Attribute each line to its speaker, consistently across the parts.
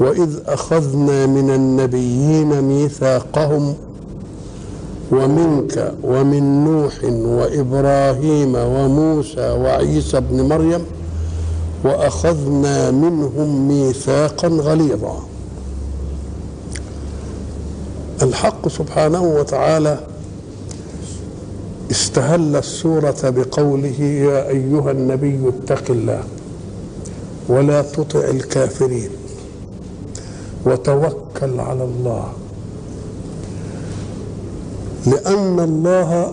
Speaker 1: وإذ أخذنا من النبيين ميثاقهم ومنك ومن نوح وإبراهيم وموسى وعيسى ابن مريم وأخذنا منهم ميثاقا غليظا. الحق سبحانه وتعالى استهل السورة بقوله يا أيها النبي اتق الله ولا تطع الكافرين. وتوكل على الله. لأن الله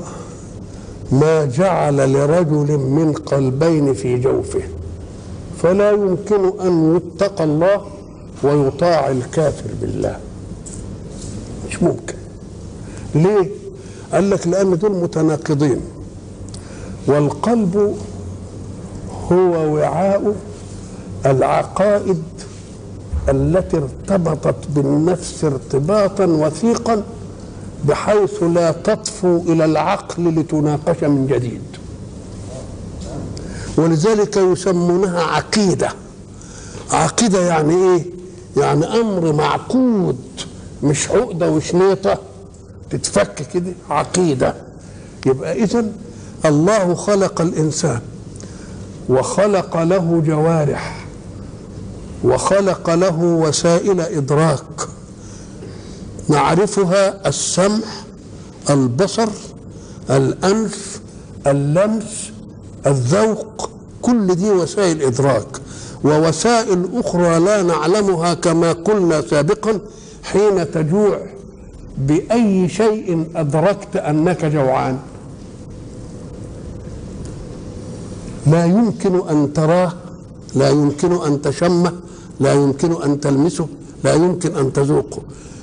Speaker 1: ما جعل لرجل من قلبين في جوفه. فلا يمكن أن يتقى الله ويطاع الكافر بالله. مش ممكن. ليه؟ قال لك لأن دول متناقضين. والقلب هو وعاء العقائد التي ارتبطت بالنفس ارتباطا وثيقا بحيث لا تطفو إلى العقل لتناقش من جديد. ولذلك يسمونها عقيدة. عقيدة يعني إيه؟ يعني أمر معقود مش عقدة وشنيطة. تتفك كده عقيدة. يبقى اذا الله خلق الإنسان وخلق له جوارح. وخلق له وسائل إدراك. نعرفها السمع البصر الأنف اللمس الذوق كل دي وسائل إدراك. ووسائل أخرى لا نعلمها كما قلنا سابقا حين تجوع بأي شيء أدركت أنك جوعان. لا يمكن أن تراه لا يمكن أن تشمه لا يمكن أن تلمسه لا يمكن أن تذوقه.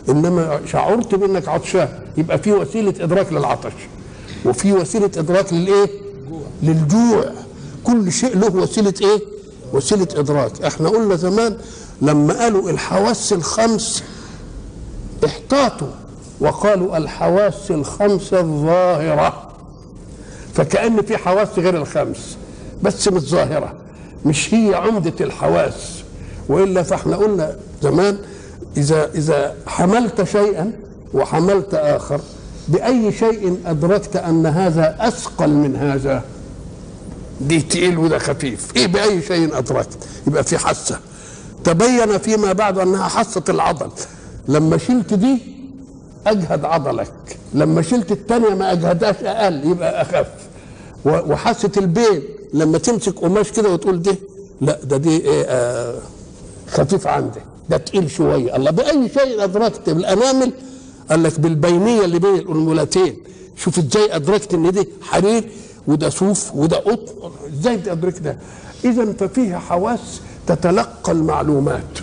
Speaker 1: إنما شعرت بأنك عطشان يبقى في وسيلة إدراك للعطش. وفي وسيلة إدراك للإيه؟ للجوع. كل شيء له وسيلة إيه؟ وسيلة إدراك. إحنا قلنا زمان لما قالوا الحواس الخمس احتاطوا وقالوا الحواس الخمسه الظاهرة. فكأن في حواس غير الخمس بس مش ظاهرة مش هي عمدة الحواس. وإلا فإحنا قلنا زمان إذا إذا حملت شيئا وحملت آخر بأي شيء أدركت أن هذا أثقل من هذا دي تقيل وده خفيف. إيه بأي شيء أدركت؟ يبقى في حاسة تبين فيما بعد أنها حاسة العضل. لما شلت دي أجهد عضلك. لما شلت الثانية ما أجهدهاش أقل يبقى أخف. وحاسة البين لما تمسك قماش كده وتقول ده لا ده دي إيه آه خفيف عندك. ده تقيل شوية. الله بأي شيء أدركت بالأنامل قال لك بالبينية اللي بين الأنملتين. شوف إزاي أدركت إن دي حرير وده صوف وده قطن. إزاي أدركت ده؟ اذا ففيها حواس تتلقى المعلومات.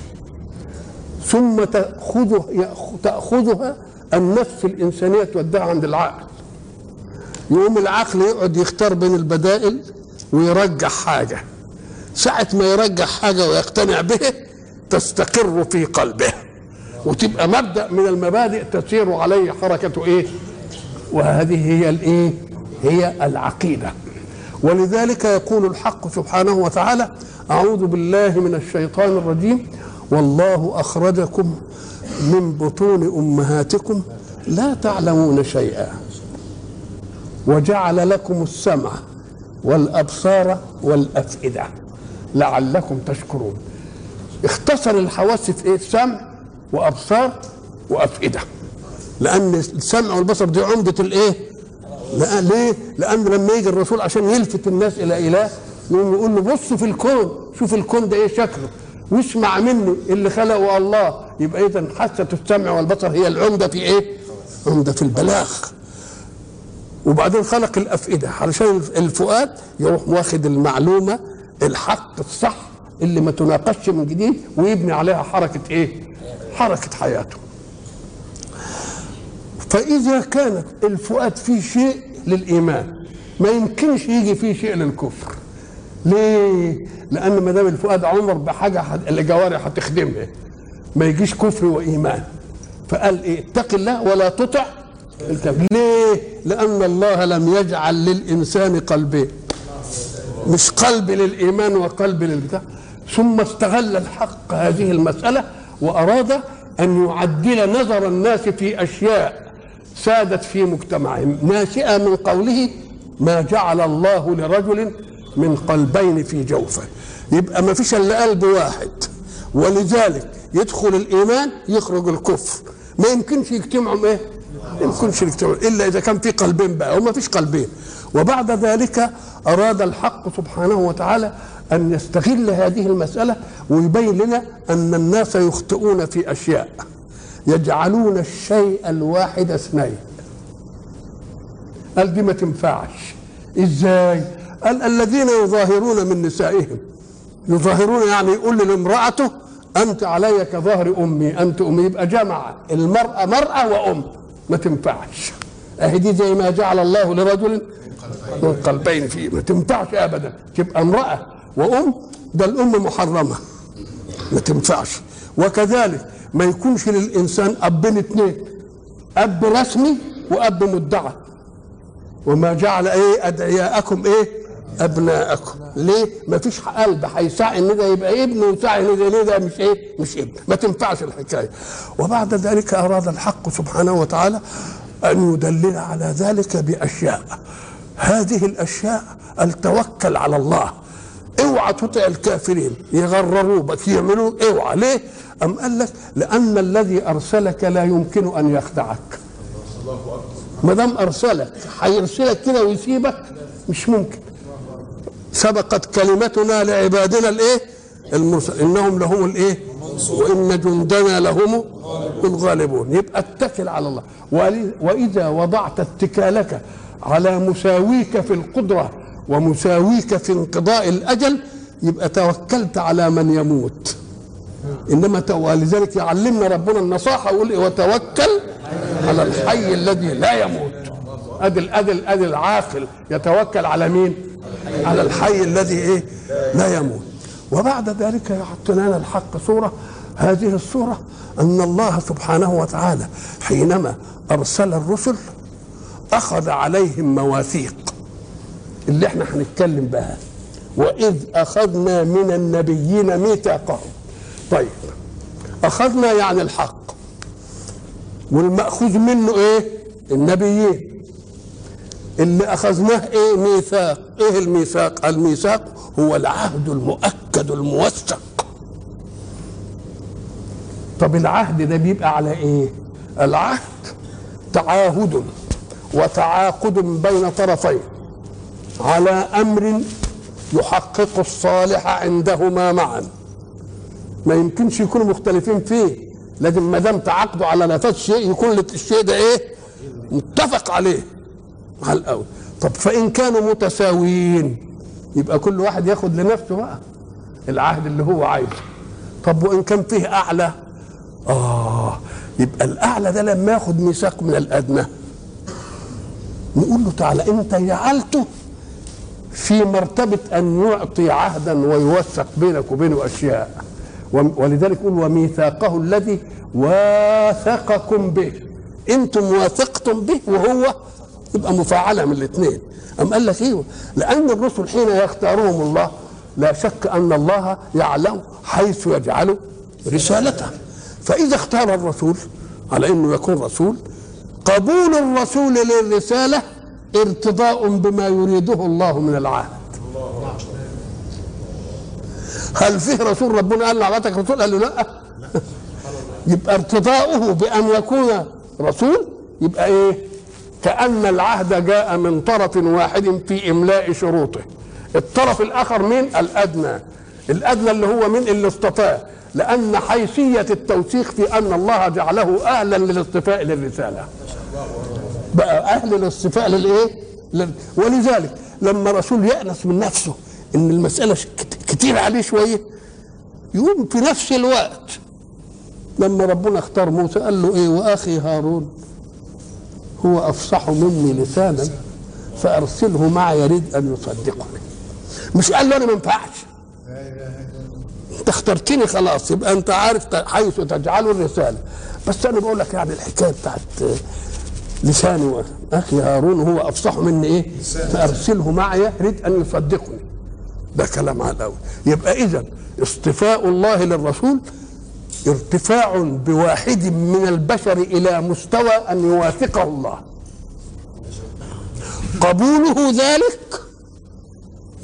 Speaker 1: ثم تأخذها تأخذها النفس الإنسانية توديها عند العقل. يقوم العقل يقعد يختار بين البدائل ويرجح حاجة. ساعة ما يرجح حاجة ويقتنع به تستقر في قلبه. وتبقى مبدأ من المبادئ تسير عليه حركة إيه؟ وهذه هي الإيه؟ هي العقيدة. ولذلك يقول الحق سبحانه وتعالى أعوذ بالله من الشيطان الرجيم والله أخرجكم من بطون أمهاتكم لا تعلمون شيئا وجعل لكم السمع والأبصار والأفئدة لعلكم تشكرون. اختصر الحواس في إيه؟ سمع وأبصار وأفئدة لأن السمع والبصر دي عمدة الإيه؟ لا ليه؟ لأن لما يجي الرسول عشان يلفت الناس إلى إله يقوم يقول له بص في الكون شوف الكون ده إيه شكله واسمع مني اللي خلقه الله يبقى اذا حاسة السمع والبصر هي العمدة في إيه؟ عمدة في البلاغ وبعدين خلق الأفئدة علشان الفؤاد يروح واخد المعلومة الحق الصح اللي ما تناقشش من جديد ويبني عليها حركة إيه؟ حركة حياته. فإذا كانت الفؤاد فيه شيء للإيمان ما يمكنش يجي فيه شيء للكفر. ليه؟ لأن ما دام الفؤاد عمر بحاجة الجوارح هتخدمها. ما يجيش كفر وإيمان. فقال إيه؟ اتق الله ولا تطع ليه؟ لأن الله لم يجعل للإنسان قلبين. مش قلب للإيمان وقلب للبتاع. ثم استغل الحق هذه المسألة وأراد أن يعدل نظر الناس في أشياء سادت في مجتمعهم. ناشئه من قوله ما جعل الله لرجل من قلبين في جوفه. يبقى ما فيش إلا قلب واحد. ولذلك يدخل الإيمان يخرج الكفر. ما يمكنش يجتمعوا إيه؟ ما يمكنش يجتمعوا إلا إذا كان في قلبين بقى وما فيش قلبين. وبعد ذلك أراد الحق سبحانه وتعالى أن يستغل هذه المسألة ويبين لنا أن الناس يخطئون في أشياء. يجعلون الشيء الواحد اثنين قال دي ما تنفعش. إزاي؟ قال الذين يظاهرون من نسائهم. يظاهرون يعني يقول لامرأته أنت علي كظهر أمي أنت أمي يبقى جمع المرأة مرأة وأم. ما تنفعش. أهي دي زي ما جعل الله لرجل من قلبين فيه. ما تنفعش أبدا. تبقى امرأة. وأم ده الأم محرمة. ما تنفعش. وكذلك ما يكونش للإنسان أبين اتنين أب رسمي وأب مدعى. وما جعل إيه أدعياءكم إيه أبناءكم. ليه؟ ما فيش قلب هيسعى إن ده يبقى ابن ويسعى إن ده ليه ده مش إيه مش ابن. ما تنفعش الحكاية. وبعد ذلك أراد الحق سبحانه وتعالى أن يدلل على ذلك بأشياء. هذه الأشياء التوكل على الله. اوعى تطع الكافرين. يغرروا بك يعملوا اوعى. ليه؟ أم قال لك؟ لأن الذي أرسلك لا يمكن أن يخدعك. ما دام أرسلك هيرسلك كده ويسيبك؟ مش ممكن. سبقت كلمتنا لعبادنا الإيه؟ المرسل إنهم لهم الإيه؟ وإن جندنا لهم الغالبون. يبقى اتكل على الله. وإذا وضعت اتكالك على مساويك في القدرة ومساويك في انقضاء الأجل يبقى توكلت على من يموت إنما تو- ولذلك يعلمنا ربنا النصاحة يقول إيه؟ وتوكل على الحي الذي لا يموت أدي ال- أدي ال- أدي العاقل يتوكل على مين؟ على الحي الذي إيه؟ لا يموت وبعد ذلك يحط لنا الحق صوره هذه الصورة أن الله سبحانه وتعالى حينما أرسل الرسل أخذ عليهم مواثيق اللي إحنا هنتكلم بها. وإذ أخذنا من النبيين ميثاقهم. طيب أخذنا يعني الحق. والمأخوذ منه إيه؟ النبيين. اللي أخذناه إيه؟ ميثاق. إيه الميثاق؟ الميثاق هو العهد المؤكد الموثق. طب العهد ده بيبقى على إيه؟ العهد تعاهد وتعاقد بين طرفين. على أمر يحقق الصالح عندهما معا. ما يمكنش يكونوا مختلفين فيه. لازم ما دام تعاقدوا على نفاذ شيء يكون الشيء ده إيه؟ متفق عليه على الأول. طب فإن كانوا متساويين يبقى كل واحد ياخد لنفسه بقى العهد اللي هو عايزه. طب وإن كان فيه أعلى؟ آه يبقى الأعلى ده لما ياخد ميثاق من الأدنى. نقول له تعالى أنت جعلته في مرتبة أن يعطي عهدا ويوثق بينك وبينه أشياء. ولذلك يقول وميثاقه الذي واثقكم به. إنتم واثقتم به وهو يبقى مفاعله من الاثنين. أم قال لك أيوه لأن الرسل حين يختارهم الله لا شك أن الله يعلم حيث يجعل رسالته. فإذا اختار الرسول على إنه يكون رسول قبول الرسول للرسالة ارتضاء بما يريده الله من العهد. هل فيه رسول ربنا قال له عبادك رسول؟ قال له لا. يبقى ارتضاؤه بأن يكون رسول يبقى إيه؟ كأن العهد جاء من طرف واحد في إملاء شروطه. الطرف الآخر مين؟ الأدنى. الأدنى اللي هو من اللي اصطفاه لأن حيثية التوثيق في أن الله جعله أهلا للاصطفاء للرسالة. بقى أهل الاصطفاء للإيه؟ لل- ولذلك لما رسول يأنس من نفسه إن كت- كتير عليه شوية يقوم في نفس الوقت لما ربنا اختار موسى قال له إيه؟ وأخي هارون هو أفصح مني لسانا فأرسله معي يريد أن يصدقني مش قال له أنا ما ينفعش. أنت اخترتني خلاص يبقى أنت عارف حيث تجعل الرسالة. بس أنا بقول لك يعني الحكاية بتاعت لساني أخي هارون هو أفصح مني إيه؟ فأرسله معي يريد أن يصدقني. ده كلام على الأول يبقى اذا اصطفاء الله للرسول ارتفاع بواحد من البشر إلى مستوى أن يوافقه الله. قبوله ذلك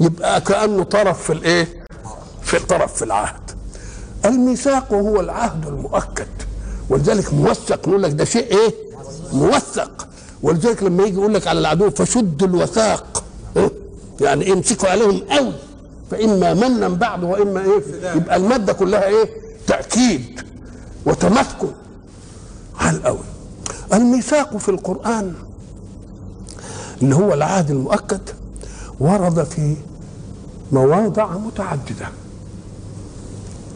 Speaker 1: يبقى كأنه طرف في الإيه؟ في طرف في العهد. الميثاق هو العهد المؤكد ولذلك موثق نقول لك ده شيء إيه؟ موثق. ولذلك لما يجي يقول لك على العدو فشد الوثاق. يعني امسكوا عليهم قوي. فإما منا بعد وإما إيه؟ يبقى المادة كلها إيه؟ تأكيد وتمسكن على القوي الميثاق في القرآن اللي هو العهد المؤكد ورد في مواضع متعددة.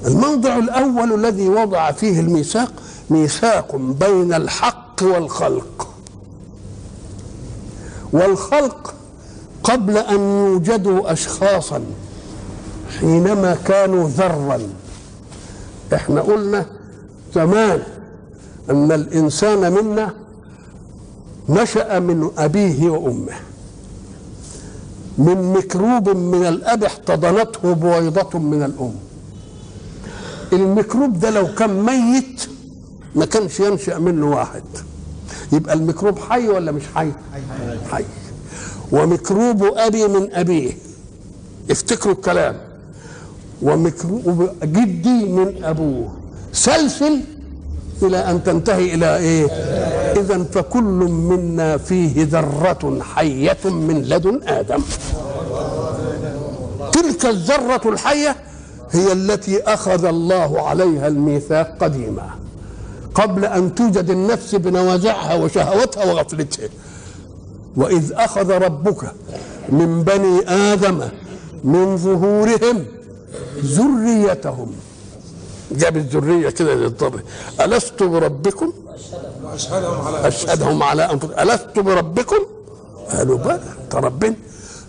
Speaker 1: الموضع الأول الذي وضع فيه الميثاق ميثاق بين الحق والخلق. والخلق قبل أن يوجدوا اشخاصا حينما كانوا ذرا. إحنا قلنا زمان أن الإنسان منا نشأ من أبيه وأمه. من ميكروب من الأب احتضنته بويضة من الأم. الميكروب ده لو كان ميت ما كانش ينشأ منه واحد. يبقى الميكروب حي ولا مش حي؟ حي. وميكروب أبي من أبيه. افتكروا الكلام. وميكروب جدي من أبوه. سلسل إلى أن تنتهي إلى إيه؟ اذا فكل منا فيه ذرة حية من لدن آدم. تلك الذرة الحية هي التي أخذ الله عليها الميثاق قديما. قبل أن توجد النفس بنوازعها وشهوتها وغفلتها. وإذ أخذ ربك من بني آدم من ظهورهم ذريتهم. جاب الذرية كده للضر ألست بربكم؟
Speaker 2: أشهدهم على
Speaker 1: اشهدهم على انفسهم ألست بربكم؟ قالوا بلى. ربنا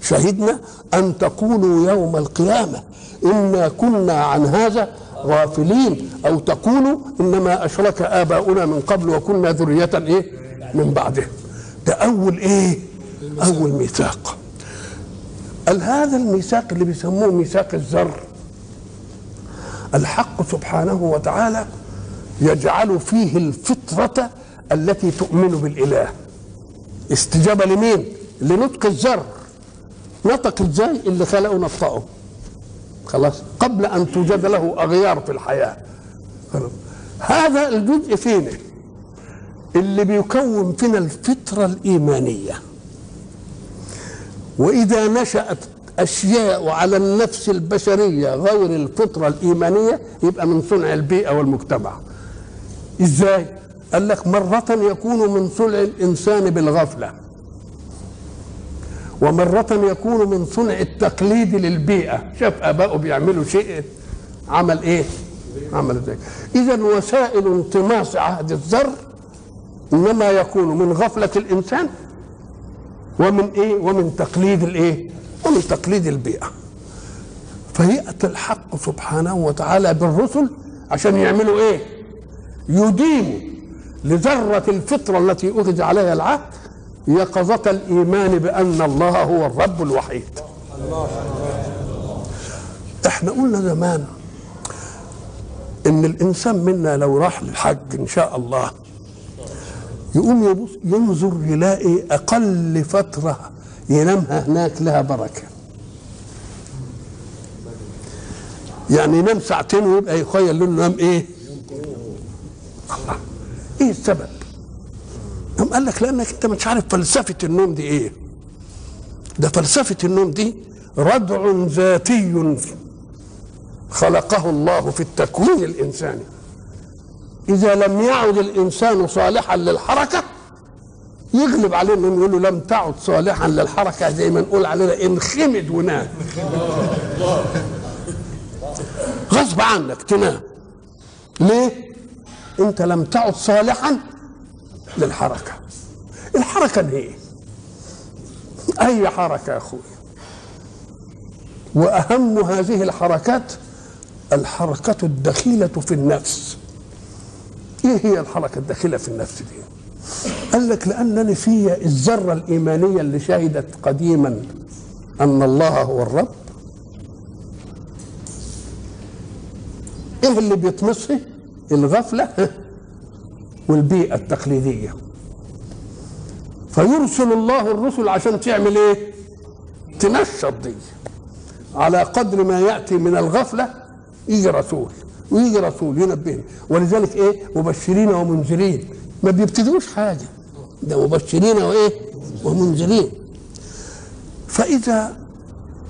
Speaker 1: شهدنا أن تقولوا يوم القيامة. إنا كنا عن هذا غافلين أو تقولوا إنما أشرك آباؤنا من قبل وكنا ذرية إيه؟ من بعدهم ده أول إيه؟ أول ميثاق. قال هذا الميثاق اللي بيسموه ميثاق الذر الحق سبحانه وتعالى يجعل فيه الفطرة التي تؤمن بالإله؟ استجابة لمين؟ لنطق الذر نطق إزاي؟ اللي خلقه نطقه. خلاص قبل أن توجد له أغيار في الحياة. خلاص. هذا الجزء فينا اللي بيكون فينا الفطرة الإيمانية. وإذا نشأت أشياء على النفس البشرية غير الفطرة الإيمانية يبقى من صنع البيئة والمجتمع. إزاي؟ قال لك مرة يكون من صنع الإنسان بالغفلة. ومرة يكون من صنع التقليد للبيئة. شاف آباؤه بيعملوا شيء عمل إيه؟ عمل ذلك إذا وسائل انطماس عهد الذر إنما يكون من غفلة الإنسان ومن إيه؟ ومن تقليد الإيه؟ ومن تقليد البيئة. فيأتي الحق سبحانه وتعالى بالرسل عشان يعملوا إيه؟ يديموا لذرة الفطرة التي أخذ عليها العهد يقظة الإيمان بأن الله هو الرب الوحيد. إحنا قلنا زمان إن الإنسان منا لو راح للحج إن شاء الله يقوم ينظر يلاقي أقل فترة ينامها هناك لها بركة. يعني ينام ساعتين ويبقى يخيل له نام إيه؟ الله. إيه السبب؟ قام قال لك لانك أنت مش عارف فلسفة النوم دي إيه؟ ده فلسفة النوم دي ردع ذاتي خلقه الله في التكوين الإنساني. إذا لم يعد الإنسان صالحا للحركة يغلب عليه انه يقول له لم تعد صالحا للحركة زي ما نقول علينا انخمد ونام. غصب عنك تنام. ليه؟ أنت لم تعد صالحا للحركة. الحركة دي إيه؟ أي حركة يا أخوي؟ وأهم هذه الحركات الحركة الدخيلة في النفس. إيه هي الحركة الداخله في النفس دي؟ قال لك لأنني في الذرة الإيمانية اللي شهدت قديما أن الله هو الرب. إيه اللي بيطمسها الغفلة. والبيئة التقليدية. فيرسل الله الرسل عشان تعمل إيه؟ تنشط دي على قدر ما يأتي من الغفلة يجي رسول ويجي رسول ينبهنا ولذلك إيه؟ مبشرين ومنذرين. ما بيبتدوش حاجة. ده مبشرين وإيه؟ ومنذرين. فإذا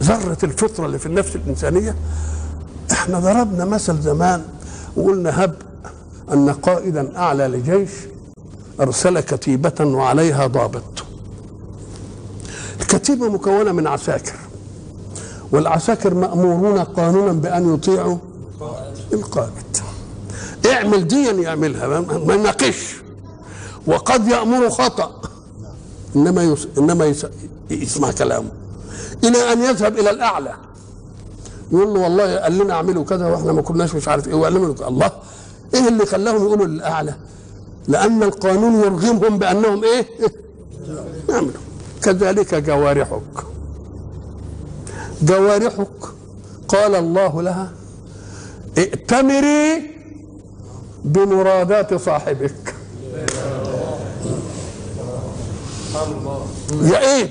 Speaker 1: ذره الفطرة اللي في النفس الإنسانية إحنا ضربنا مثل زمان وقلنا هب أن قائدا أعلى لجيش أرسل كتيبة وعليها ضابط. الكتيبة مكونة من عساكر والعساكر مأمورون قانونا بأن يطيعوا القائد. اعمل ديا يعملها ما يناقش. وقد يأمر خطأ. إنما يس... إنما يس... يسمع كلامه. إلى أن يذهب إلى الأعلى. يقول له والله قال لنا اعملوا كذا وإحنا ما كناش مش عارف إيه. وقال لنا الله إيه اللي خلاهم يقولوا للاعلى لأن القانون يرغمهم بأنهم إيه؟ يعملوا. كذلك جوارحك. جوارحك قال الله لها ائتمري بمرادات صاحبك. يا ايد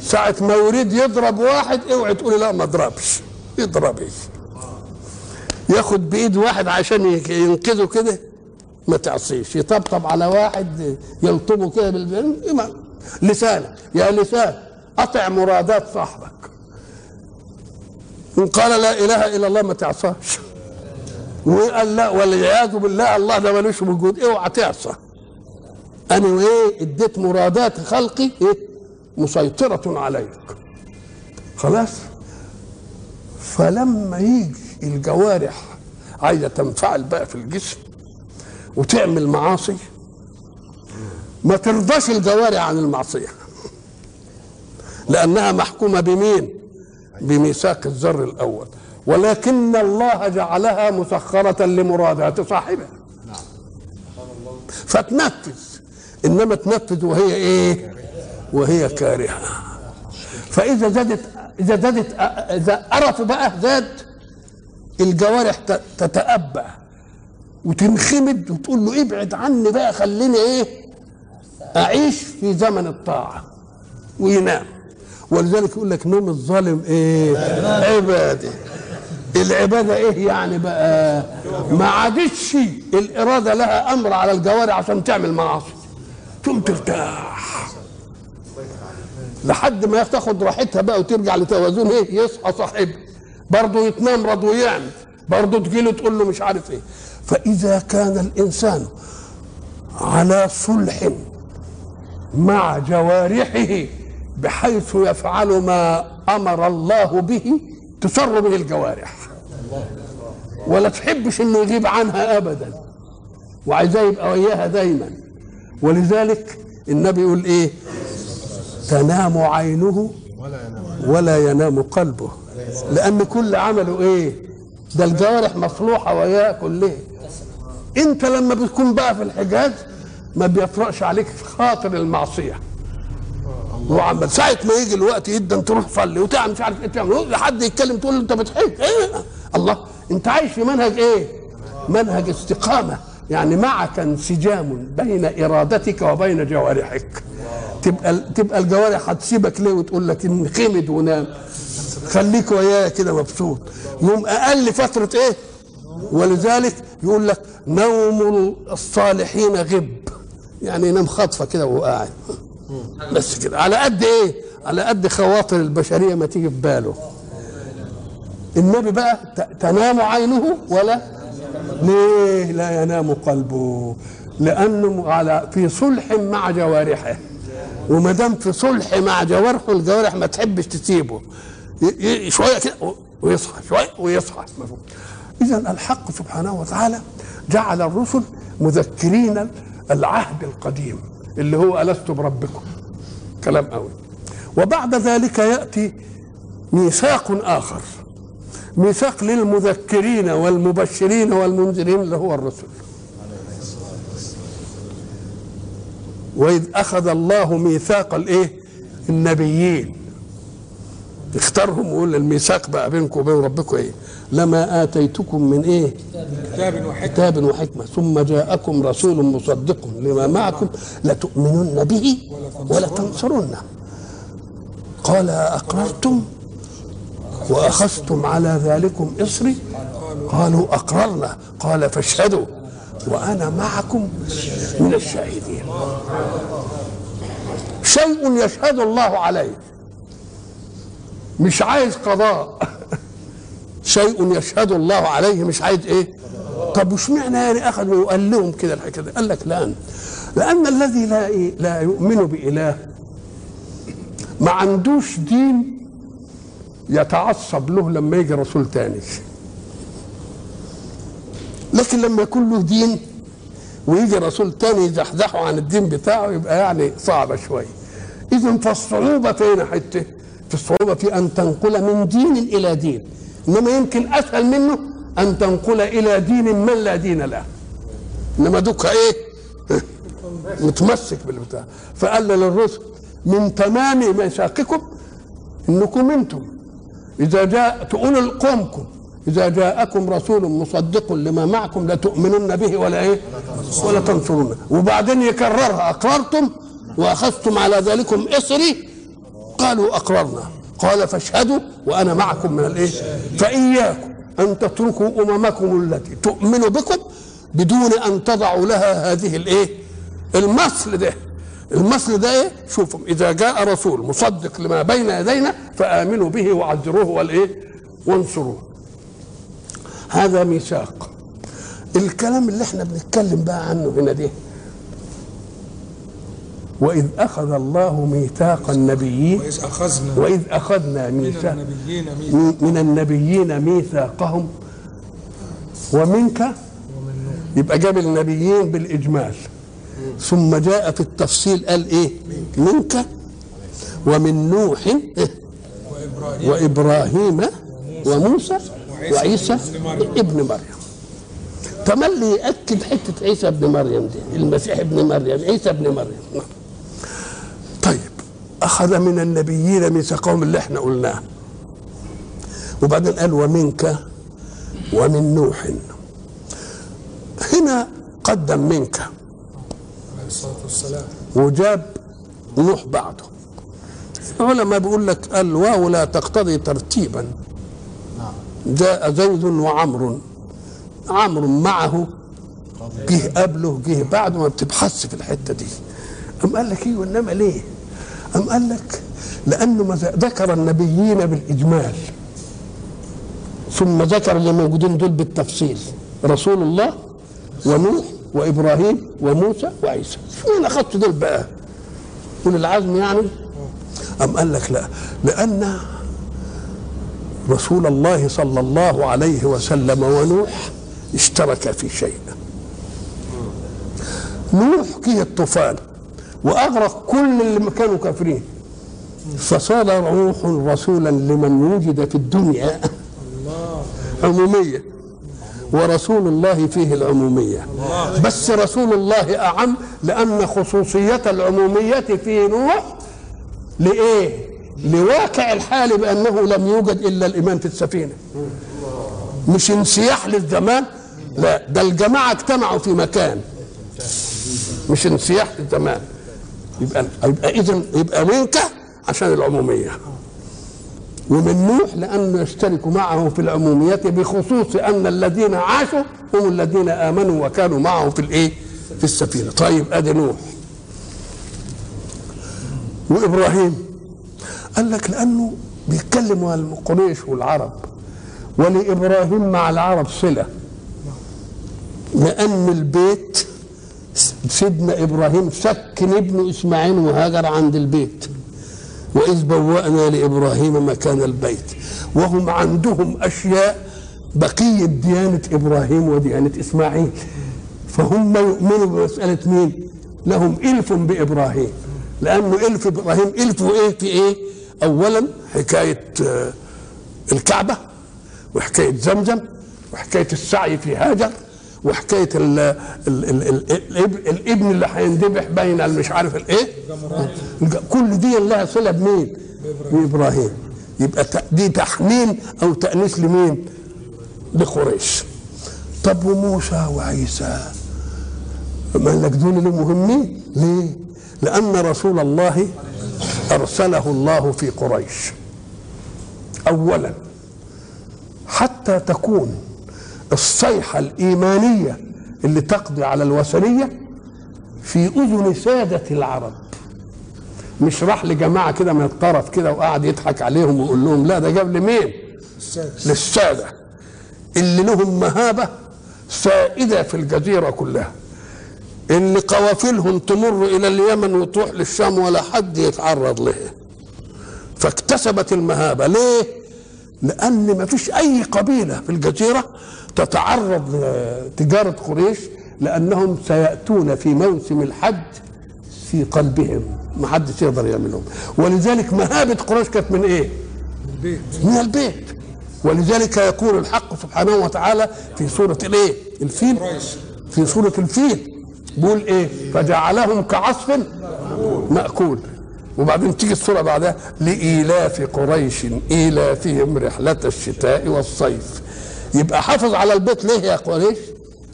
Speaker 1: ساعة ما يريد يضرب واحد اوعي تقولي لا ما اضربش. اضربي ياخد بإيد واحد عشان ينقذه كده؟ ما تعصيش. يطبطب على واحد يلطمه كده بالبن لسانك. يا لسان أطع مرادات صاحبك. إن قال لا إله إلا الله ما تعصاش. وقال لا والعياذ بالله الله ده ملوش وجود. اوعى تعصى. أنا وإيه؟ اديت مرادات خلقي إيه؟ مسيطرة عليك. خلاص؟ فلما يجي الجوارح عايزة تنفعل بقى في الجسم وتعمل معاصي؟ ما ترضاش الجوارح عن المعصية. لأنها محكومة بمين؟ بميثاق الذر الأول. ولكن الله جعلها مسخرة لمرادات صاحبها فتنفذ. إنما تنفذ وهي إيه؟ وهي كارهة. فإذا زادت إذا زادت إذا قرفوا بقى زاد. الجوارح تتأبى وتنخمد وتقول له ابعد عني بقى خليني إيه؟ أعيش في زمن الطاعة وينام. ولذلك يقول لك نوم الظالم إيه؟ عبادة. العبادة إيه يعني بقى؟ ما عادتش الإرادة لها أمر على الجوارح عشان تعمل معاصي. تقوم ترتاح. لحد ما تاخد راحتها بقى وترجع لتوازن إيه؟ يصحى صاحبه برضه يتنام برضه يعمل برضه تجيله تقول له مش عارف إيه. فإذا كان الإنسان على صلح مع جوارحه بحيث يفعل ما أمر الله به تسر به الجوارح. ولا تحبش إنه يغيب عنها ابدا. وعايزاه يبقى وياها دايما. ولذلك النبي يقول إيه؟ تنام عينه ولا ينام قلبه. لأن كل عمله إيه؟ ده الجوارح مصلوحه وياه كلها أنت لما بتكون بقى في الحجاز ما بيطرقش عليك خاطر المعصية. وعمال ساعة ما يجي الوقت جدا تروح تصلي وتعمل مش عارف إيه تعمل. حد يتكلم تقول له أنت بتحج؟ إيه؟ الله. أنت عايش في منهج إيه؟ منهج استقامة. يعني معك انسجام بين إرادتك وبين جوارحك. تبقى تبقى الجوارح هتسيبك ليه وتقول لك إن خمد ونام؟ خليك وياه كده مبسوط. يوم أقل فترة إيه؟ ولذلك يقول لك نوم الصالحين غب. يعني ينام خطفة كده وهو قاعد بس كده. على قد إيه؟ على قد خواطر البشرية ما تيجي في باله. النبي بقى تنام عينه ولا؟ ليه لا ينام قلبه؟ لأنه على في صلح مع جوارحه. وما دام في صلح مع جوارحه الجوارح ما تحبش تسيبه. شوية كده ويصحى شوي ويصحى. اذا الحق سبحانه وتعالى جعل الرسل مذكرين العهد القديم اللي هو ألست بربكم؟ كلام قوي وبعد ذلك يأتي ميثاق آخر. ميثاق للمذكرين والمبشرين والمنذرين اللي هو الرسل. وإذ أخذ الله ميثاق الإيه؟ النبيين. اختارهم ويقول الميثاق بقى بينكم وبين ربكم إيه؟ لما آتيتكم من إيه؟
Speaker 2: كتاب وحكمة.
Speaker 1: كتاب وحكمة. ثم جاءكم رسول مصدق لما معكم لتؤمنن به ولتنصرنه. قال أقررتم؟ وأخذتم على ذلكم إصري؟ قالوا أقررنا. قال فاشهدوا. وأنا معكم من الشاهدين. شيء يشهد الله عليه. مش عايز قضاء. شيء يشهد الله عليه مش عايز إيه؟ طب وش معنى يعني اخذ وقال لهم كده الحكاية دي؟ قال لك الان لأن الذي لا إيه؟ لا يؤمن بإله. ما عندوش دين يتعصب له لما يجي رسول تاني. لكن لما يكون له دين ويجي رسول تاني يزحزحه عن الدين بتاعه يبقى يعني صعبة شوية. اذا فالصعوبة فين حتة؟ في الصعوبه في أن تنقل من دين إلى دين. إنما يمكن أسهل منه أن تنقل إلى دين من لا دين له. إنما دوك إيه؟ متمسك بالبتاع. فقال للرسل من تمام ميثاقكم إنكم أنتم إذا جاء تقول لقومكم إذا جاءكم رسول مصدق لما معكم لتؤمنن به ولا إيه؟ ولا تنصرونه وبعدين يكررها أقررتم وأخذتم على ذلكم إصري قالوا أقررنا. قال فاشهدوا وأنا معكم من الإيه؟ فإياكم أن تتركوا أممكم التي تؤمن بكم بدون أن تضعوا لها هذه الإيه؟ المثل ده. المثل ده إيه؟ شوفوا إذا جاء رسول مصدق لما بين يدينا فآمنوا به وعزروه والإيه؟ وانصروه. هذا ميثاق. الكلام اللي إحنا بنتكلم بقى عنه هنا ده وإذ أخذ الله ميثاق النبيين
Speaker 2: وإذ أخذنا
Speaker 1: وإذ أخذنا
Speaker 2: من
Speaker 1: ميثاق
Speaker 2: النبيين ميثاقا
Speaker 1: من النبيين ميثاقهم. ومنك يبقى جاب النبيين بالإجمال. ثم جاء في التفصيل قال إيه؟ منك ومن نوح
Speaker 2: وإبراهيم
Speaker 1: وإبراهيم وموسى وعيسى
Speaker 2: ابن مريم.
Speaker 1: مريم تملي يأكد حتة عيسى ابن مريم دي؟ المسيح ابن مريم عيسى ابن مريم. أخذ من النبيين ميثاقهم اللي إحنا قلناه. وبعدين قال ومنك ومن نوح. هنا قدم منك. وجاب نوح بعده. العلماء بيقول لك الواو لا تقتضي ترتيبا. جاء زيد وعمر. عمرو معه جه قبله جه بعده ما بتبحثش في الحتة دي. أم قال لك إيه؟ وإنما ليه؟ أم قال لك؟ ذ- ذكر النبيين بالإجمال. ثم ذكر اللي موجودين دول بالتفصيل. رسول الله ونوح وإبراهيم وموسى وعيسى. أنا اخذت دول بقى؟ اولي العزم يعني؟ أم قال لك لا. لأن رسول الله صلى الله عليه وسلم ونوح اشترك في شيء. نوح جه الطوفان؟ وأغرق كل اللي كانوا كافرين. فصار نوح رسولا لمن وجد في الدنيا عمومية ورسول الله فيه العمومية. بس رسول الله أعم لأن خصوصية العمومية في نوح لإيه؟ لواقع الحال بأنه لم يوجد إلا الإيمان في السفينة. مش انسياح للزمان لا ده الجماعة اجتمعوا في مكان. مش انسياح للزمان. يبقى يبقى إذا يبقى منك عشان العمومية. ومن نوح لأنه يشترك معه في العمومية بخصوص أن الذين عاشوا هم الذين آمنوا وكانوا معه في الإيه؟ في السفينة. طيب أدي نوح. وإبراهيم قال لك لأنه بيتكلم القريش والعرب ولإبراهيم مع العرب صلة لأن البيت سيدنا إبراهيم سكن ابنه إسماعيل وهاجر عند البيت. وإذ بوأنا لإبراهيم مكان البيت. وهم عندهم أشياء بقية ديانة إبراهيم وديانة إسماعيل. فهم يؤمنوا بمسألة مين؟ لهم إلف بإبراهيم. لأنه إلف بابراهيم إلف إيه؟ في إيه؟ اولا حكاية آه، الكعبة وحكاية زمزم وحكاية السعي في هاجر. وحكاية ال ال ال ال الإب- الإبن اللي هيندبح بين المش عارف الإيه؟ كل دي لها صلة بمين؟ بإبراهيم. يبقى دي تحميم أو تانيث لمين؟ لقريش. طب وموسى وعيسى؟ ما لك دول اللي مهمين؟ ليه؟ لأن رسول الله أرسله الله في قريش. أولا. حتى تكون الصيحة الإيمانية اللي تقضي على الوثنية في أذن سادة العرب. مش راح لجماعة كده من الطرف كده وقعد يضحك عليهم ويقول لهم لا ده جاب لمين؟ للسادة. اللي لهم مهابة سائدة في الجزيرة كلها. اللي قوافلهم تمر إلى اليمن وتروح للشام ولا حد يتعرض لها فاكتسبت المهابة. ليه؟ لأن ما فيش أي قبيلة في الجزيرة تتعرض لتجارة قريش لأنهم سيأتون في موسم الحج في قلبهم. ما حدش يقدر يعملهم. ولذلك مهابة قريش كانت من؟
Speaker 2: البيت
Speaker 1: من البيت. ولذلك يقول الحق سبحانه وتعالى في سورة الإيه؟ الفيل. في سورة الفيل. بيقول إيه؟ فجعلهم كعصف مأكول. وبعدين تيجي السورة بعدها لإيلاف قريش إيلافهم رحلة الشتاء والصيف. يبقى حافظ على البيت ليه يا قريش؟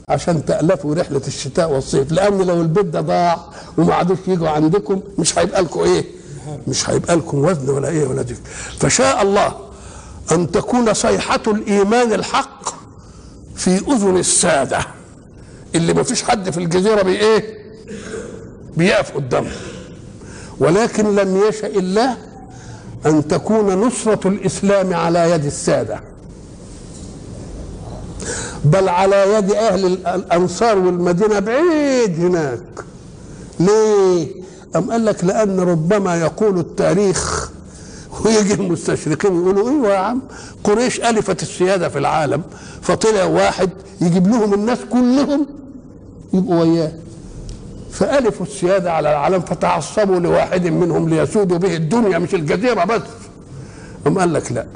Speaker 1: عشان تألفوا رحلة الشتاء والصيف لأن لو البيت ده ضاع وما عادوش يجوا عندكم مش هيبقى لكم إيه؟ مش هيبقى لكم وزن ولا إيه ولا ذكر فشاء الله أن تكون صيحة الإيمان الحق في أذن السادة اللي ما فيش حد في الجزيرة بإيه؟ بيقف قدامه ولكن لم يشأ الله أن تكون نصرة الإسلام على يد السادة بل على يد أهل ال- الأنصار والمدينة بعيد هناك. ليه؟ أم قال لك لأن ربما يقول التاريخ ويجي المستشرقين يقولوا إيوه يا عم قريش ألفت السيادة في العالم فطلع واحد يجيب لهم الناس كلهم يبقوا وياه. فألفوا السيادة على العالم فتعصبوا لواحد منهم ليسودوا به الدنيا مش الجزيرة بس. أم قال لك لا.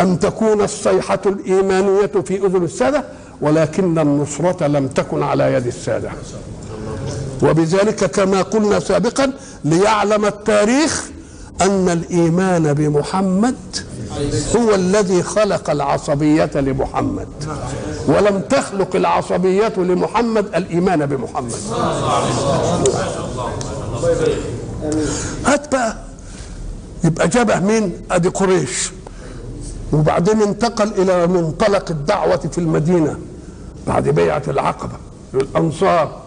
Speaker 1: أن تكون الصيحة الإيمانية في أذن السادة ولكن النصرة لم تكن على يد السادة. وبذلك كما قلنا سابقا ليعلم التاريخ أن الإيمان بمحمد هو الذي خلق العصبية لمحمد. ولم تخلق العصبية لمحمد الإيمان بمحمد. هات بقى يبقى جابه مين؟ أدي قريش. وبعدين انتقل إلى منطلق الدعوة في المدينة بعد بيعة العقبة للأنصار.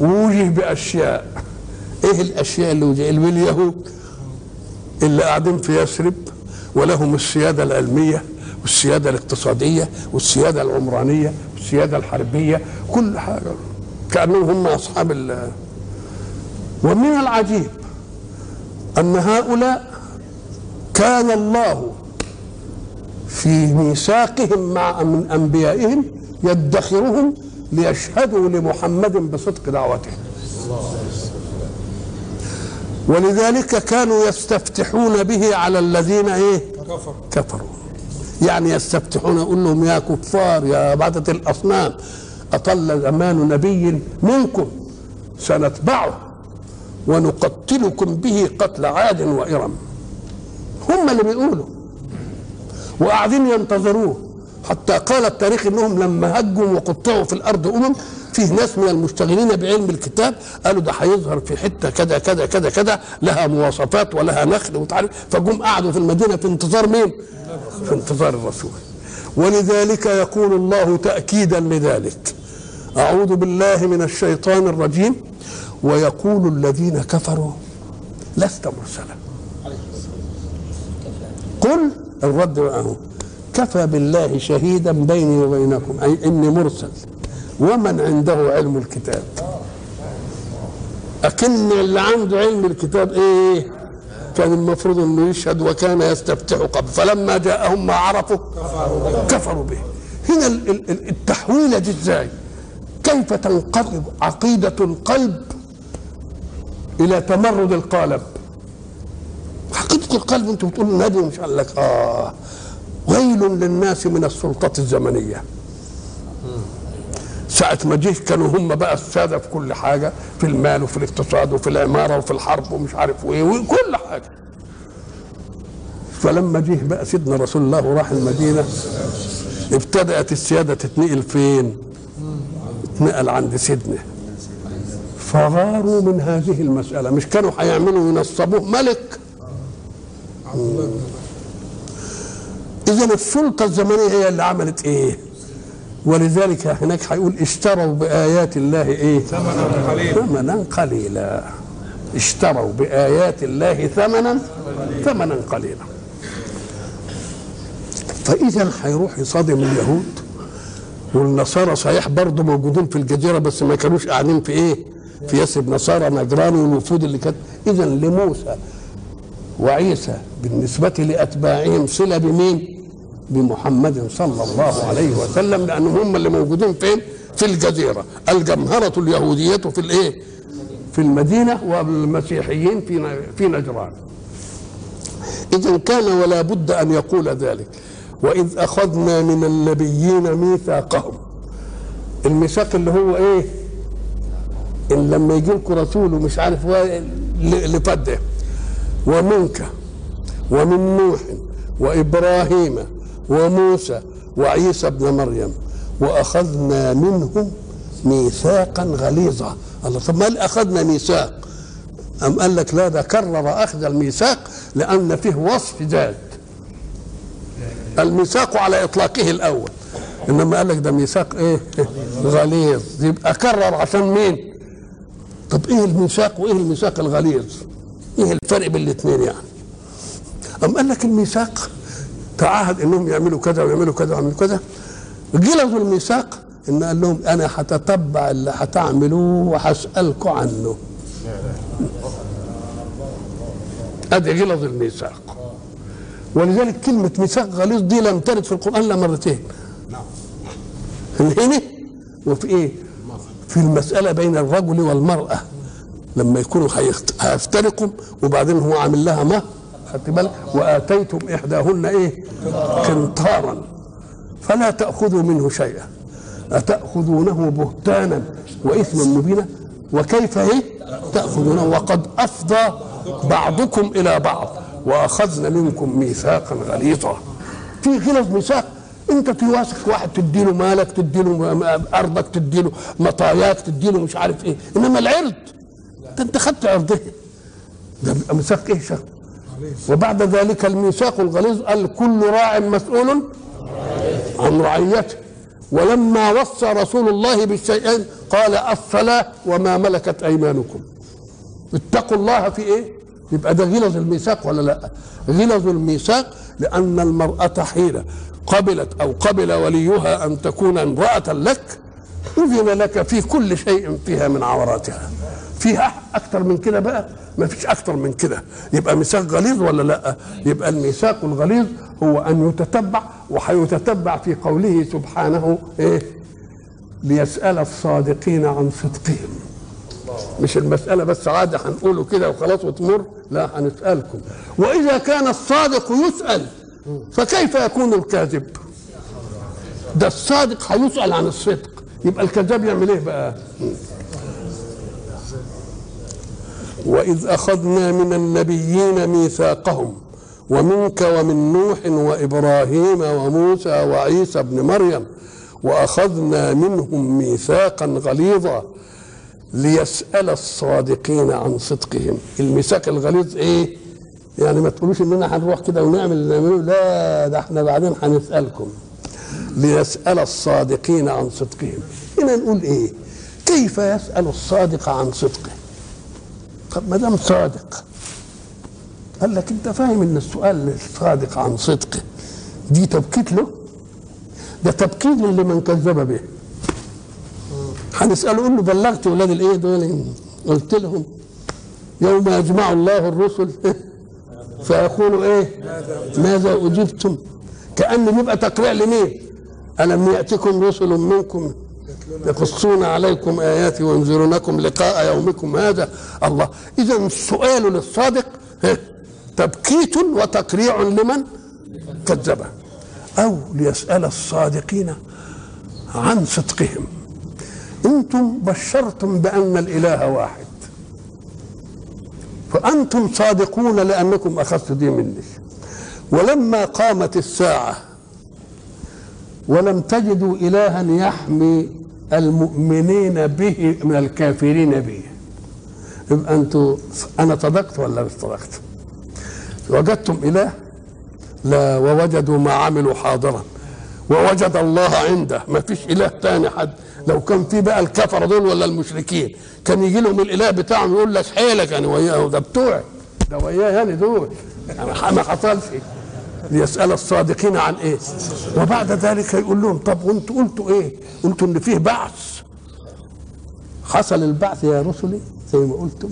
Speaker 1: ووجه بأشياء. إيه الأشياء اللي وجه؟ اليهود اللي قاعدين في يثرب ولهم السيادة العلمية والسيادة الاقتصادية والسيادة العمرانية والسيادة الحربية كل حاجة. كأنهم هم أصحاب ال. ومن العجيب أن هؤلاء كان الله في ميثاقهم مع من أنبيائهم يدخرهم ليشهدوا لمحمد بصدق دعوته ولذلك كانوا يستفتحون به على الذين إيه؟
Speaker 2: كفر
Speaker 1: كفروا. يعني يستفتحون يقول لهم يا كفار يا عبادة الأصنام أطل زمان نبي منكم سنتبعه ونقتلكم به قتل عاد وإرم. هم اللي بيقولوا. وقاعدين ينتظروه. حتى قال التاريخ إنهم لما هجوا وقطعوا في الأرض أمم فيه ناس من المشتغلين بعلم الكتاب قالوا ده هيظهر في حتة كذا كذا كذا كذا لها مواصفات ولها نخل وتعرف فجم قعدوا في المدينة في انتظار مين؟ في انتظار الرسول. ولذلك يقول الله تأكيدا لذلك أعوذ بالله من الشيطان الرجيم. ويقول الذين كفروا لست مرسلا. قل الرد معه. كفى بالله شهيدا بيني وبينكم أي إني مرسل. ومن عنده علم الكتاب. أكن اللي عنده علم الكتاب إيه؟ كان المفروض إنه يشهد وكان يستفتح قبل. فلما جاءهم ما عرفوا كفروا به. هنا ال- ال- ال- التحويله دي إزاي كيف تنقلب عقيدة القلب إلى تمرد القالب؟ عقيده القلب انت بتقول النبي مش قال لك. آه. ويل للناس من السلطه الزمنية. ساعة ما جه كانوا هم بقى السادة في كل حاجة في المال وفي الاقتصاد وفي العمارة وفي الحرب ومش عارف إيه وكل حاجة. فلما جه بقى سيدنا رسول الله وراح المدينة ابتدأت السيادة تتنقل فين؟ اتنقل عند سيدنا. فغاروا من هذه المسألة. مش كانوا هيعملوا ينصبوه ملك إذا السلطة الزمنية هي اللي عملت إيه؟ ولذلك هناك هيقول اشتروا بآيات الله إيه؟
Speaker 2: ثمنا قليلا
Speaker 1: ثمنا قليلا اشتروا بآيات الله ثمنا ثمنا قليلا فإذا هيروح يصادم اليهود والنصارى صحيح برضه موجودين في الجزيرة بس ما كانوش قاعدين في إيه؟ في يثرب نصارى نجران والوفود اللي كانت إذا لموسى وعيسى بالنسبة لأتباعهم صلة بمين؟ بمحمد صلى الله عليه وسلم لأنهم هم اللي موجودين فين؟ في الجزيرة الجمهرة اليهودية في الإيه؟ في المدينة والمسيحيين في في نجران إذا كان ولا بد أن يقول ذلك وإذ أخذنا من النبيين ميثاقهم الميثاق اللي هو إيه؟ إن لما يجي لكم رسول ومش عارف هو اللي فده ومنك ومن نوح وإبراهيم وموسى وعيسى ابن مريم وأخذنا منهم ميثاقا غليظا. الله طب ما أخذنا ميثاق؟ أم قال لك لا ده كرر أخذ الميثاق لأن فيه وصف ذات الميثاق على إطلاقه الأول. إنما قال لك ده ميثاق إيه؟ غليظ. يبقى كرر عشان مين؟ طب إيه الميثاق وإيه الميثاق الغليظ؟ إيه الفرق بين الاثنين يعني. أم قال لك الميثاق؟ تعهد إنهم يعملوا كذا ويعملوا كذا ويعملوا كذا. جلسوا الميثاق إن قال لهم أنا هتتبع اللي هتعملوه وهسالكم عنه. ادي غلظ الميثاق. ولذلك كلمة ميثاق غليظ دي لم ترد في القرآن إلا مرتين. هنا وفي إيه؟ في المسألة بين الرجل والمرأة. لما يكونوا هيفترقوا وبعدين هو عامل لها مهر خدت بالك وآتيتم إحداهن إيه؟ قنطارا. فلا تأخذوا منه شيئا. أتأخذونه بهتانا وإثما مبينا؟ وكيف إيه؟ تأخذونه. وقد أفضى بعضكم إلى بعض واخذنا منكم ميثاقا غليظا. في غلظ ميثاق. أنت توافق واحد تديله مالك تديله أرضك تديله مطاياك تديله مش عارف إيه. إنما العرض ده انت خدت عرضه. ده بيبقى ميثاق إيه شر وبعد ذلك الميثاق الغليظ قال كل راع مسؤول عن رعيته. ولما وصى رسول الله بالشيئين قال الصلاة وما ملكت أيمانكم. اتقوا الله في إيه؟ يبقى ده غلظ الميثاق ولا لا؟ غلظ الميثاق لأن المرأة حين قبلت أو قبل وليها أن تكون امرأة لك أذن لك في كل شيء فيها من عوراتها. فيها أكثر من كده بقى؟ ما فيش أكثر من كده. يبقى ميثاق غليظ ولا لا؟ يبقى الميثاق الغليظ هو أن يتتبع وحيتتبع في قوله سبحانه إيه؟ ليسأل الصادقين عن صدقهم. مش المسألة بس عادة هنقوله كده وخلاص وتمر لا هنسألكم. وإذا كان الصادق يسأل فكيف يكون الكاذب؟ ده الصادق هيسأل عن الصدق. يبقى الكذاب يعمل إيه بقى؟ وإذ أخذنا من النبيين ميثاقهم ومنك ومن نوح وإبراهيم وموسى وعيسى ابن مريم وأخذنا منهم ميثاقا غليظا ليسأل الصادقين عن صدقهم. الميثاق الغليظ إيه؟ يعني ما تقولوش إننا هنروح كده ونعمل لا ده إحنا بعدين هنسألكم. ليسأل الصادقين عن صدقهم. هنا نقول إيه؟ كيف يسأل الصادق عن صدقه؟ طب ما دام صادق. قال لك انت فاهم ان السؤال الصادق عن صدقه دي تبكيت له؟ ده تبكيت لمن كذب به. هنسأله قول له بلغت ولاد الايه دول؟ قلت لهم يوم يجمع الله الرسل فيقولوا إيه؟ ماذا أجبتم؟ كأن بيبقى تقريع لمين؟ ألم يأتكم رسل منكم يقصون عليكم آياتي وينذرونكم لقاء يومكم هذا. الله. اذا السؤال للصادق ها، تبكيت وتقريع لمن كذبه أو ليسأل الصادقين عن صدقهم. إنتم بشرتم بأن الإله واحد. فأنتم صادقون لأنكم اخذتوا دي مني. ولما قامت الساعة ولم تجدوا الها يحمي المؤمنين به من الكافرين به. يبقى أنتوا أنا صدقت ولا مش صدقت؟ وجدتم إله؟ لا ووجدوا ما عملوا حاضرا. ووجد الله عنده. ما فيش إله تاني حد. لو كان في بقى الكفر دول ولا المشركين. كان يجي لهم الإله بتاعهم يقول لك حيلك أنا وياه ده بتوعي. ده وياه يعني دول. يعني ما حصلش. ليسأل الصادقين عن إيه. وبعد ذلك يقول لهم طب وأنتوا قلتوا إيه؟ قلتوا ان فيه بعث. حصل البعث يا رسلي زي ما قلتم.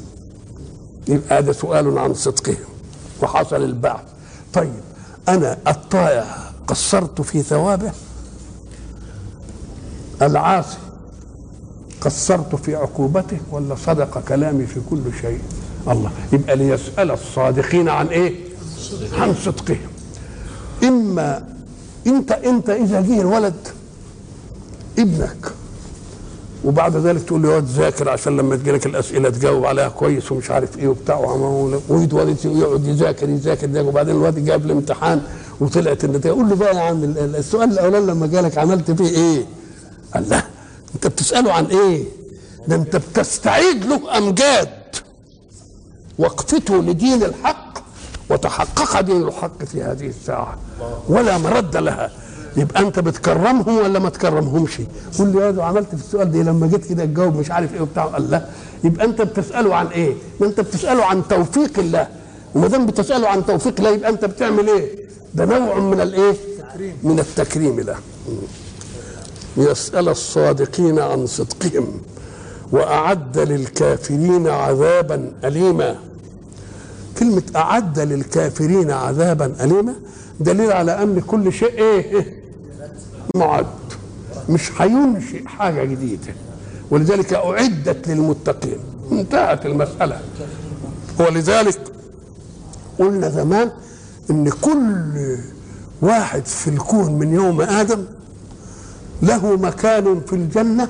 Speaker 1: يبقى هذا سؤال عن صدقهم. وحصل البعث. طيب أنا الطائع قصرت في ثوابه. العاصي قصرت في عقوبته. ولا صدق كلامي في كل شيء؟ الله يبقى ليسأل الصادقين عن إيه؟ عن صدقهم. اما انت انت اذا جه الولد ابنك وبعد ذلك تقول له يقعد ذاكر عشان لما تجيلك الأسئلة تجاوب عليها كويس ومش عارف إيه وبتاع ويتولد يقعد يذاكر يذاكر يذاكر وبعدين الواد جاب الامتحان وطلعت النتيجه قول له بقى يا عم ال- ال- السؤال الاولاني لما جالك عملت فيه إيه؟ قال لا أنت بتسأله عن إيه؟ ده أنت بتستعيد له أمجاد وقفته لدين الحق وتحقق دين الحق في هذه الساعة. ولا مرد لها. يبقى أنت بتكرمهم ولا ما تكرمهمش؟ قول لي يا عملت في السؤال ده لما جيت كده تجاوب مش عارف إيه وبتاع. قال لا. يبقى أنت بتسأله عن إيه؟ ما أنت بتسأله عن توفيق الله. وما دام بتسأله عن توفيق الله يبقى أنت بتعمل إيه؟ ده نوع من الإيه؟ من التكريم له. يسأل الصادقين عن صدقهم وأعد للكافرين عذابا أليما. كلمة أعد للكافرين عذابا أليما دليل على أن كل شيء إيه معد. مش هينشئ حاجة جديدة. ولذلك أعدت للمتقين. انتهت المسألة. ولذلك قلنا زمان إن كل واحد في الكون من يوم آدم له مكان في الجنة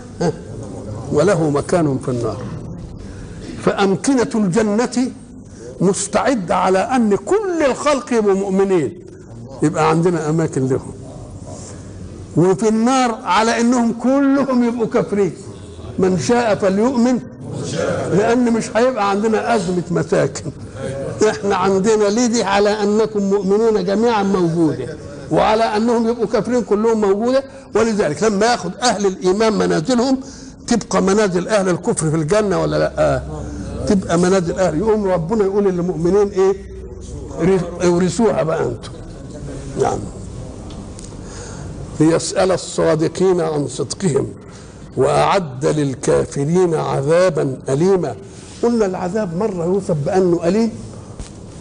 Speaker 1: وله مكان في النار. فأمكنة الجنة مستعده على أن كل الخلق يبقوا مؤمنين. يبقى عندنا أماكن لهم. وفي النار على إنهم كلهم يبقوا كافرين. من شاء فليؤمن لأن مش هيبقى عندنا أزمة مساكن. إحنا عندنا ليه دي على أنكم مؤمنون جميعا موجودة وعلى أنهم يبقوا كافرين كلهم موجودة. ولذلك لما يأخذ أهل الإيمان منازلهم تبقى منازل أهل الكفر في الجنة ولا لأ؟ تبقى منازل أهل يقوم ربنا يقول للمؤمنين إيه؟ اورثوها بقى أنتم نعم. ليسأل الصادقين عن صدقهم وأعد للكافرين عذابا أليما. قلنا العذاب مرة يوصف بأنه أليم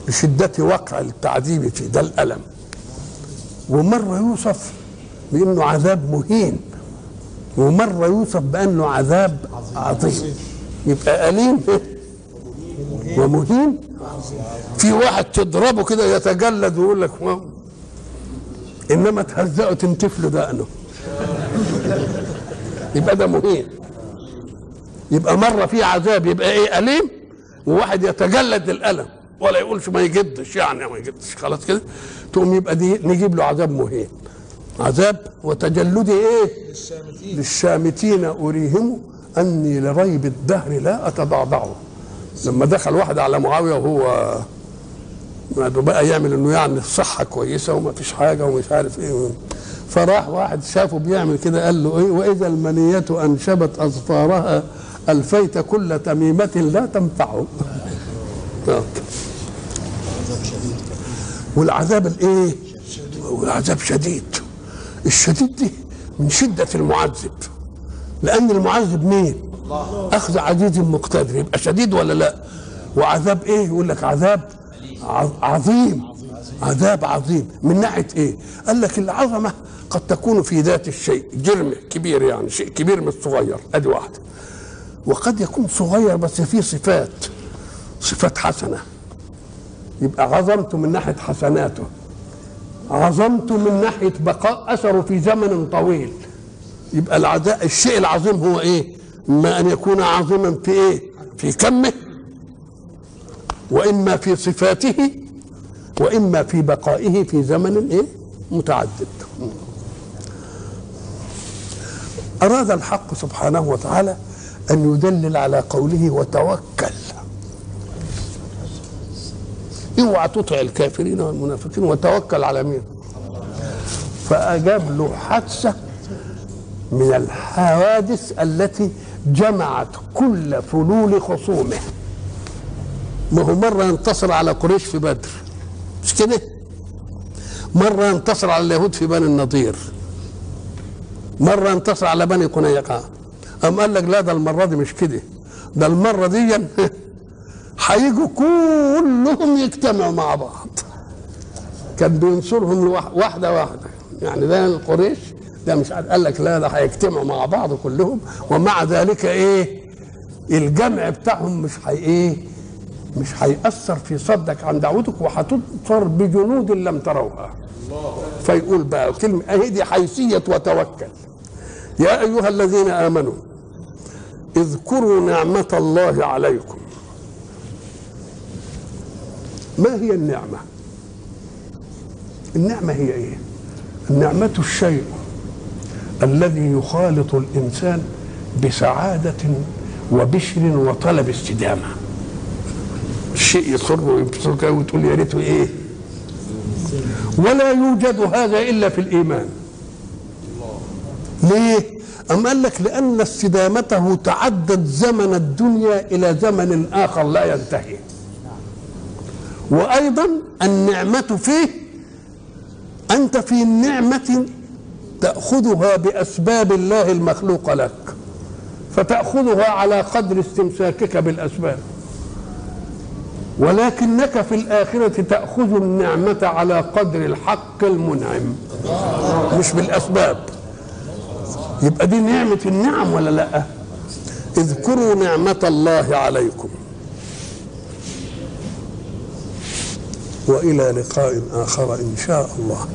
Speaker 1: لشدة وقع التعذيب فيه. ده الألم. ومرة يوصف بأنه عذاب مهين. ومرة يوصف بأنه عذاب عظيم. يبقى أليم. ومهين في واحد تضربه كده يتجلد ويقول لك إنما تهزقه تنتف له دقنه يبقى ده مهين. يبقى مرة في عذاب يبقى إيه؟ أليم. وواحد يتجلد الألم. ولا يقولش ما يجدش يعني ما يجدش. خلاص كده. تقوم يبقى دي نجيب له عذاب مهين. عذاب وتجلدي إيه؟
Speaker 2: للشامتين.
Speaker 1: للشامتين أريهم أني لريب الدهر لا أتضعضعه. لما دخل واحد على معاوية وهو بقى يعمل إنه يعني الصحة كويسة وما فيش حاجة ومش عارف إيه. فراح واحد شافه بيعمل كده قال له إيه؟ وإذا المنية أنشبت أظفارها الفيت كل تميمة لا تنفعه. والعذاب الإيه؟ والعذاب شديد. الشديد دي من شدة المعذب. لأن المعذب مين؟ أخذ عزيز مقتدر يبقى شديد ولا لا؟ وعذاب إيه؟ يقول لك عذاب عظيم عذاب عظيم من ناحية إيه؟ قال لك العظمة قد تكون في ذات الشيء جرم كبير يعني شيء كبير مش صغير أدي واحدة وقد يكون صغير بس فيه صفات صفات حسنة يبقى عظمته من ناحية حسناته عظمته من ناحية بقاء أثره في زمن طويل يبقى العداء الشيء العظيم هو إيه؟ اما أن يكون عظيما في إيه؟ في كمه وإما في صفاته وإما في بقائه في زمن إيه؟ متعدد. أراد الحق سبحانه وتعالى أن يدلل على قوله وتوكل. اوعى تطع الكافرين والمنافقين وتوكل على مين؟ فأجاب له حادثه من الحوادث التي جمعت كل فلول خصومه. ما هو مرة ينتصر على قريش في بدر. مش كده؟ مرة ينتصر على اليهود في بني النضير. مرة ينتصر على بني قنيقة. أم قال لك لا ده المرة دي مش كده. ده المرة دي هيجوا كلهم يجتمعوا مع بعض. كان بينصرهم واحدة واحدة. يعني ده القريش ده مش عارف قال لك لا ده هيجتمعوا مع بعض كلهم ومع ذلك إيه؟ الجمع بتاعهم مش هي إيه؟ مش هيأثر في صدك عن دعوتك وهتنصر بجنود لم تروها. فيقول بقى كلمة أهي دي حيثية وتوكل. يا أيها الذين آمنوا اذكروا نعمة الله عليكم. ما هي النعمة؟ النعمة هي إيه؟ النعمة الشيء. الذي يخالط الإنسان بسعادة وبشر وطلب استدامة. الشيء يسر ويبسطك وتقول يا ريته إيه؟ ولا يوجد هذا إلا في الإيمان. ليه؟ أم قال لك لأن استدامته تعدد زمن الدنيا إلى زمن آخر لا ينتهي. وأيضا النعمة فيه أنت في نعمة تأخذها بأسباب الله المخلوقة لك فتأخذها على قدر استمساكك بالأسباب. ولكنك في الآخرة تأخذ النعمة على قدر الحق المنعم مش بالأسباب. يبقى دي نعمة النعم ولا لأ؟ اذكروا نعمة الله عليكم. وإلى لقاء آخر إن شاء الله.